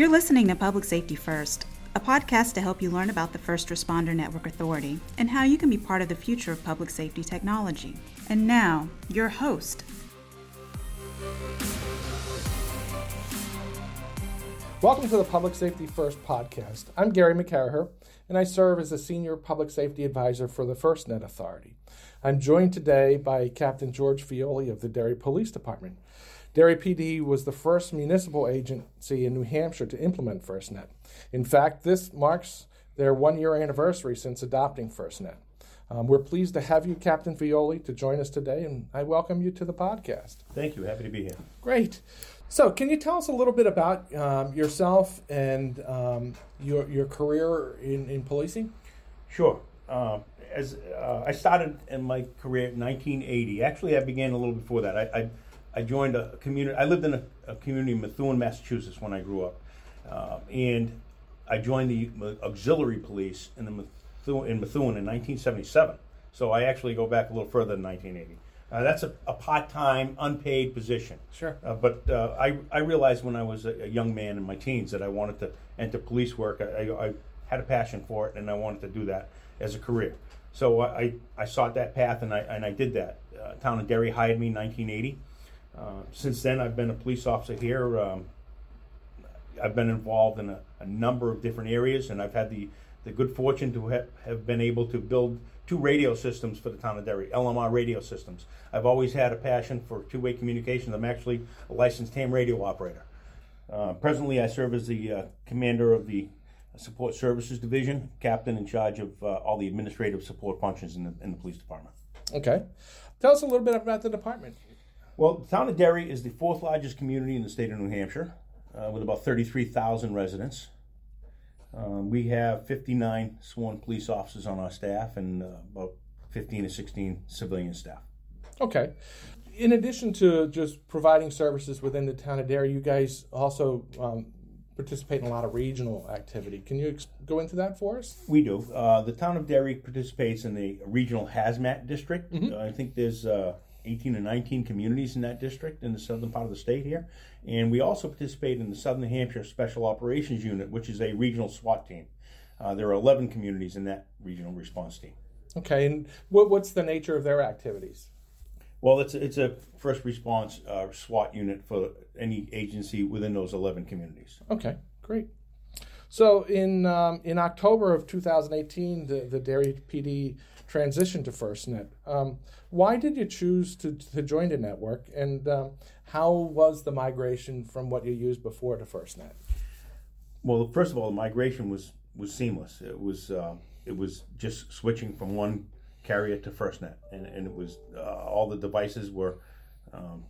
You're listening to Public Safety First, a podcast to help you learn about the First Responder Network Authority and how you can be part of the future of public safety technology. And now, your host. Welcome to the Public Safety First podcast. I'm Gary McCarraher, and I serve as a senior public safety advisor for the FirstNet Authority. I'm joined today by Captain George Feole of the Derry Police Department. Derry PD was the first municipal agency in New Hampshire to implement FirstNet. In fact, this marks their one year anniversary since adopting FirstNet. Um, we're pleased to have you, Captain Feole, to join us today, and I welcome you to the podcast. Thank you. Happy to be here. Great. So, can you tell us a little bit about um, yourself and um, your your career in, in policing? Sure. Uh, as uh, I started in my career in 1980. Actually, I began a little before that. I, I I joined a community. I lived in a, a, community in Methuen, Massachusetts, when I grew up, uh, and I joined the auxiliary police in the Methuen, in Methuen in 1977. So I actually go back a little further than 1980. Uh, that's a, a, part-time, unpaid position. Sure. Uh, but uh, I, I realized when I was a, a, young man in my teens that I wanted to enter police work. I, I, I, had a passion for it, and I wanted to do that as a career. So I, I sought that path, and I, and I did that. Uh, Town of Derry hired me in 1980. Uh, since then, I've been a police officer here. Um, I've been involved in a, a, number of different areas, and I've had the, the good fortune to ha- have been able to build two radio systems for the town of Derry, LMR radio systems. I've always had a passion for two way communications. I'm actually a licensed ham radio operator. Uh, presently, I serve as the uh, commander of the Support Services Division, captain in charge of uh, all the administrative support functions in the, in the police department. Okay. Tell us a little bit about the department. Well, the town of Derry is the fourth largest community in the state of New Hampshire, uh, with about 33,000 residents. Um, we have 59 sworn police officers on our staff and uh, about 15 to 16 civilian staff. Okay. In addition to just providing services within the town of Derry, you guys also um, participate in a lot of regional activity. Can you ex- go into that for us? We do. Uh, the town of Derry participates in the regional hazmat district. Mm-hmm. I think there's uh, 18 or 19 communities in that district in the southern part of the state here. And we also participate in the Southern Hampshire Special Operations Unit, which is a regional SWAT team. Uh, there are 11 communities in that regional response team. Okay, and what, what's the nature of their activities? Well, it's a, it's a first response uh, SWAT unit for any agency within those 11 communities. Okay, great. So in um, in October of 2018, the, the Derry PD transitioned to FirstNet. Um, why did you choose to, to join the network, and um, how was the migration from what you used before to FirstNet? Well, first of all, the migration was was seamless. It was uh, it was just switching from one carrier to FirstNet, and, and it was uh, all the devices were um,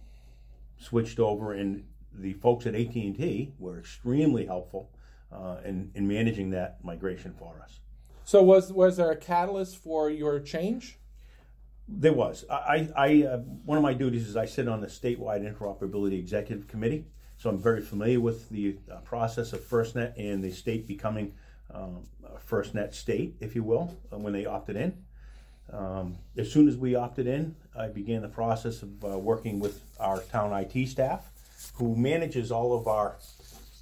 switched over, and the folks at AT and T were extremely helpful uh, in in managing that migration for us. So was was there a catalyst for your change? There was. I, I uh, one of my duties is I sit on the statewide interoperability executive committee, so I'm very familiar with the uh, process of FirstNet and the state becoming um, FirstNet state, if you will, uh, when they opted in. Um, as soon as we opted in, I began the process of uh, working with our town IT staff, who manages all of our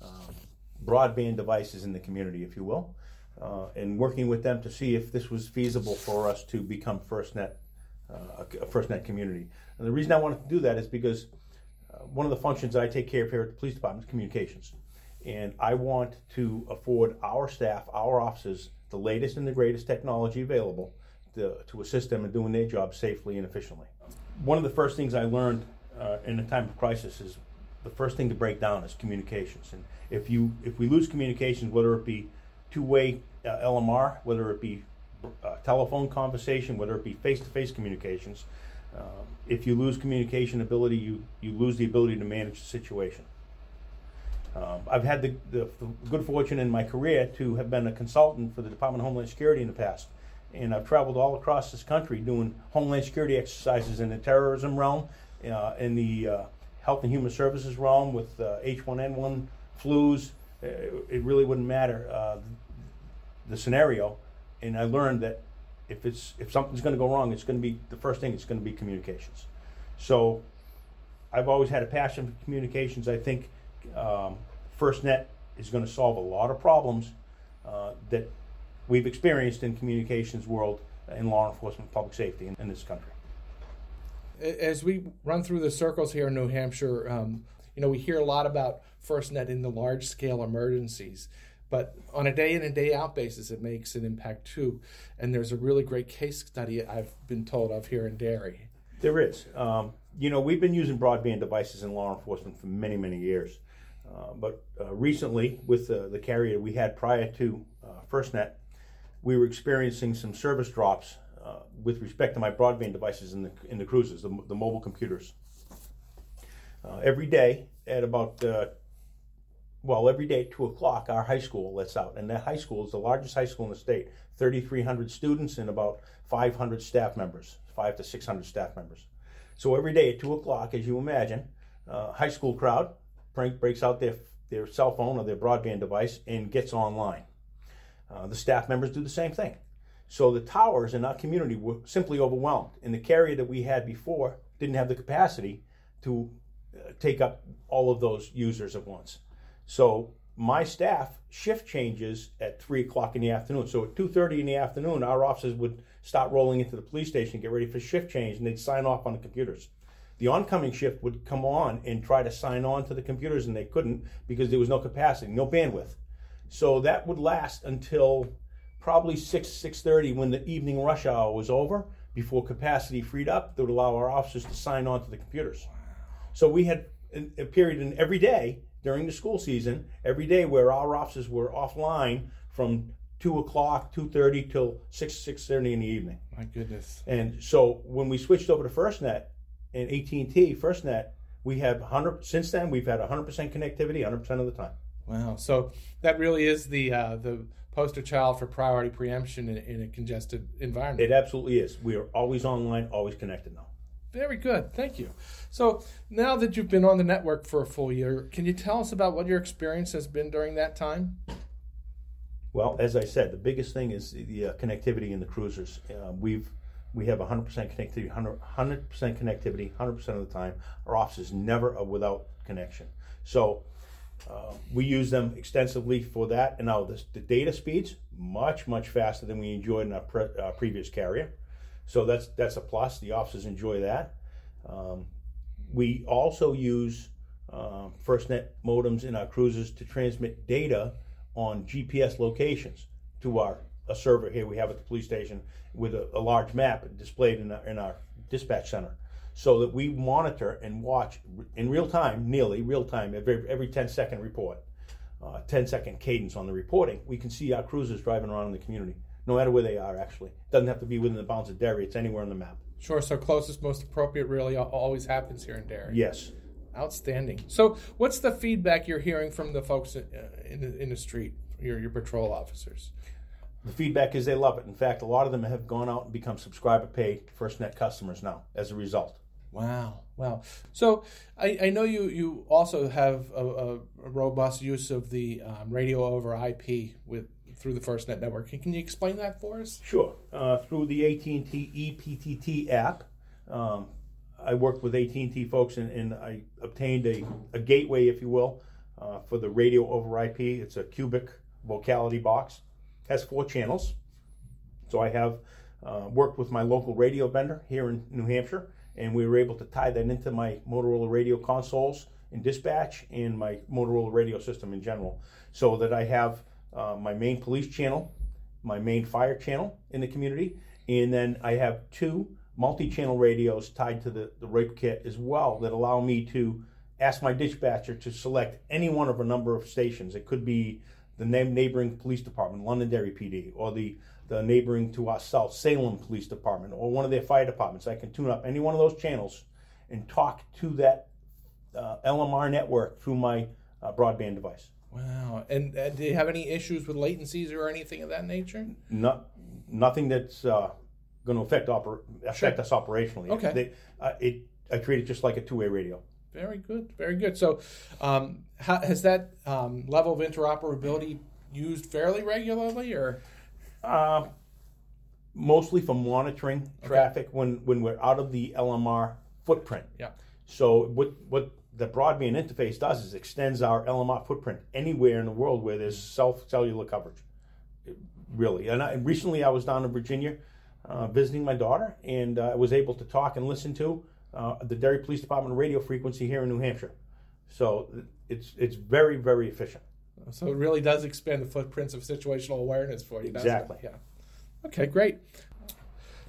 um, broadband devices in the community, if you will uh, and working with them to see if this was feasible for us to become FirstNet, uh, a FirstNet community. And the reason I wanted to do that is because uh, one of the functions that I take care of here at the police department is communications. And I want to afford our staff, our officers, the latest and the greatest technology available to, to assist them in doing their job safely and efficiently. One of the first things I learned uh, in a time of crisis is the first thing to break down is communications. And if you if we lose communications, whether it be two-way uh, LMR, whether it be uh, telephone conversation, whether it be face-to-face communications. Um, if you lose communication ability, you, you lose the ability to manage the situation. Um, I've had the, the, the, good fortune in my career to have been a consultant for the Department of Homeland Security in the past. And I've traveled all across this country doing Homeland Security exercises in the terrorism realm, uh, in the uh, Health and Human Services realm with uh, H1N1 flus, uh, it really wouldn't matter uh, the scenario. And I learned that if it's if something's going to go wrong, it's going to be the first thing. It's going to be communications. So I've always had a passion for communications. I think um, FirstNet is going to solve a lot of problems uh, that we've experienced in communications world in law enforcement, public safety in, in this country. As we run through the circles here in New Hampshire, um, you know, we hear a lot about FirstNet in the large scale emergencies, but on a day in and day out basis, it makes an impact too. And there's a really great case study I've been told of here in Derry. There is. Um, you know, we've been using broadband devices in law enforcement for many, many years. Uh, but uh, recently, with the, the carrier we had prior to uh, FirstNet, we were experiencing some service drops uh, with respect to my broadband devices in the in the cruisers, the, the mobile computers. Uh, every day at about uh, well, every day at two o'clock, our high school lets out, and that high school is the largest high school in the state. Thirty-three hundred students and about five hundred staff members, five to six hundred staff members. So every day at two o'clock, as you imagine, uh, high school crowd breaks out their their cell phone or their broadband device and gets online. Uh, the staff members do the same thing. So the towers in our community were simply overwhelmed, and the carrier that we had before didn't have the capacity to take up all of those users at once. So my staff shift changes at three o'clock in the afternoon. So at two thirty in the afternoon, our officers would start rolling into the police station, get ready for shift change, and they'd sign off on the computers. The oncoming shift would come on and try to sign on to the computers, and they couldn't because there was no capacity, no bandwidth. So that would last until probably 6, 6.30 when the evening rush hour was over. Before capacity freed up, that would allow our officers to sign on to the computers. So we had a period in every day during the school season, every day where our offices were offline from two o'clock, two thirty till six six thirty in the evening. My goodness! And so when we switched over to FirstNet and AT and T FirstNet, we have hundred. Since then, we've had hundred percent connectivity, hundred percent of the time. Wow! So that really is the uh, the poster child for priority preemption in, in, a congested environment. It absolutely is. We are always online, always connected now. Very good. Thank you. So now that you've been on the network for a full year, can you tell us about what your experience has been during that time? Well, as I said, the biggest thing is the uh, connectivity in the cruisers. Uh, we've we have 100% connectivity, 100 percent connectivity, 100% of the time. Our offices never are without connection. So uh, we use them extensively for that. And now the data speeds much much faster than we enjoyed in our pre- uh, previous carrier. So that's that's a plus. The officers enjoy that. Um, we also use uh, FirstNet modems in our cruisers to transmit data on GPS locations to our a server here we have at the police station with a, a large map displayed in our, in our dispatch center so that we monitor and watch in real time, nearly real time, every, every 10 second report, uh, 10 second cadence on the reporting. We can see our cruisers driving around in the community, no matter where they are, actually. Doesn't have to be within the bounds of Derry, it's anywhere on the map. Sure, so closest, most appropriate really always happens here in Derry. Yes. Outstanding. So, what's the feedback you're hearing from the folks in, uh, in, the, in the street, your, your patrol officers? The feedback is they love it. In fact, a lot of them have gone out and become subscriber paid FirstNet customers now as a result. Wow, wow. So I, I know you, you also have a, a, a robust use of the um, radio over IP with through the FirstNet network. Can, you explain that for us? Sure. Uh, through the AT&T EPTT app, um, I worked with AT&T folks and, and I obtained a, a, gateway, if you will, uh, for the radio over IP. It's a cubic vocality box. Has four channels. So I have uh, worked with my local radio vendor here in New Hampshire, and we were able to tie that into my Motorola radio consoles in dispatch and my Motorola radio system in general, so that I have uh, my main police channel, my main fire channel in the community, and then I have two multi-channel radios tied to the, the RAPE kit as well that allow me to ask my dispatcher to select any one of a number of stations. It could be the neighboring police department, Londonderry PD, or the, the neighboring to us south, Salem Police Department, or one of their fire departments. I can tune up any one of those channels and talk to that uh, LMR network through my uh, broadband device. Wow. And uh, do you have any issues with latencies or anything of that nature? Not, nothing that's uh, going to affect oper- affect sure. us operationally. Okay. They, uh, it, I treat it just like a two-way radio. Very good, very good. So, um, how, has that um, level of interoperability used fairly regularly, or uh, mostly for monitoring traffic okay. when when we're out of the LMR footprint? Yeah. So what what that broadband interface does is extends our LMR footprint anywhere in the world where there's self cellular coverage. It, really, and, I, recently I was down in Virginia uh, visiting my daughter, and uh, I was able to talk and listen to uh, the Derry Police Department radio frequency here in New Hampshire. So it's it's very very efficient. So it really does expand the footprints of situational awareness for you. Exactly. Yeah. Okay, great.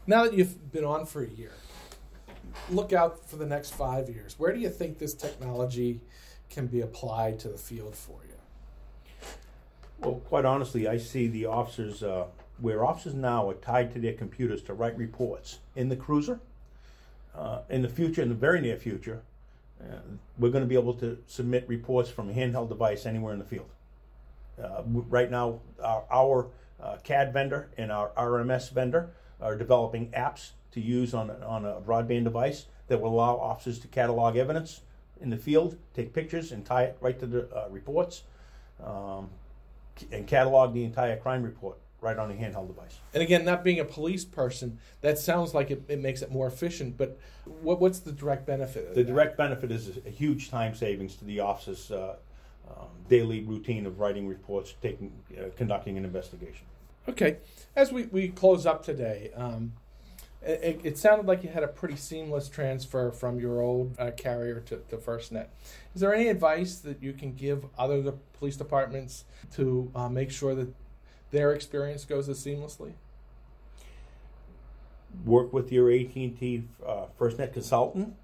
Now that you've been on for a year, look out for the next five years. Where do you think this technology can be applied to the field for you? Well, quite honestly, I see the officers uh, where officers now are tied to their computers to write reports in the cruiser. Uh, in the future, in the very near future, uh, we're going to be able to submit reports from a handheld device anywhere in the field. Uh, right now, our, our uh, CAD vendor and our RMS vendor are developing apps to use on, on a broadband device that will allow officers to catalog evidence in the field, take pictures, and tie it right to the uh, reports, um, and catalog the entire crime report right on a handheld device. And again, not being a police person, that sounds like it, it makes it more efficient. But what, what's the direct benefit? the direct benefit is a, huge time savings to the officer's uh, um, daily routine of writing reports, taking, uh, conducting an investigation. Okay, as we, we close up today, um, it, it, sounded like you had a pretty seamless transfer from your old uh, carrier to, to FirstNet. Is there any advice that you can give other police departments to uh, make sure that their experience goes as seamlessly? Work with your AT&T uh, FirstNet consultant.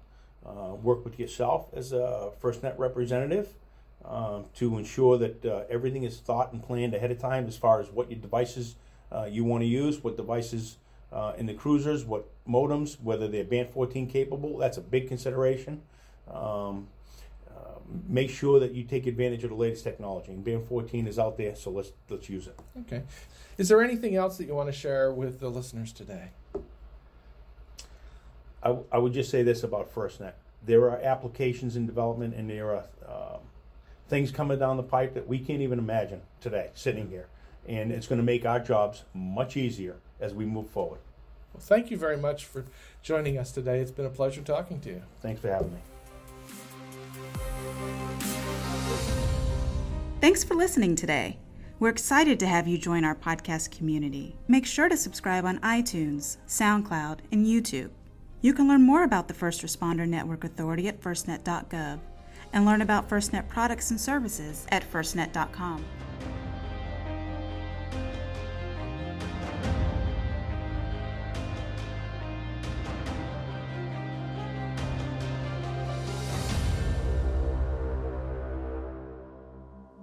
Uh, work with yourself as a FirstNet representative um, to ensure that uh, everything is thought and planned ahead of time as far as what your devices uh, you want to use, what devices uh, in the cruisers, what modems, whether they're band 14 capable. That's a big consideration. Um, uh, make sure that you take advantage of the latest technology. And band 14 is out there, so let's let's use it. Okay. Is there anything else that you want to share with the listeners today? I, I would just say this about FirstNet. There are applications in development, and there are um, things coming down the pipe that we can't even imagine today, sitting here. And it's going to make our jobs much easier as we move forward. Well, thank you very much for joining us today. It's been a pleasure talking to you. Thanks for having me. Thanks for listening today. We're excited to have you join our podcast community. Make sure to subscribe on iTunes, SoundCloud, and YouTube. You can learn more about the First Responder Network Authority at firstnet.gov and learn about FirstNet products and services at firstnet.com.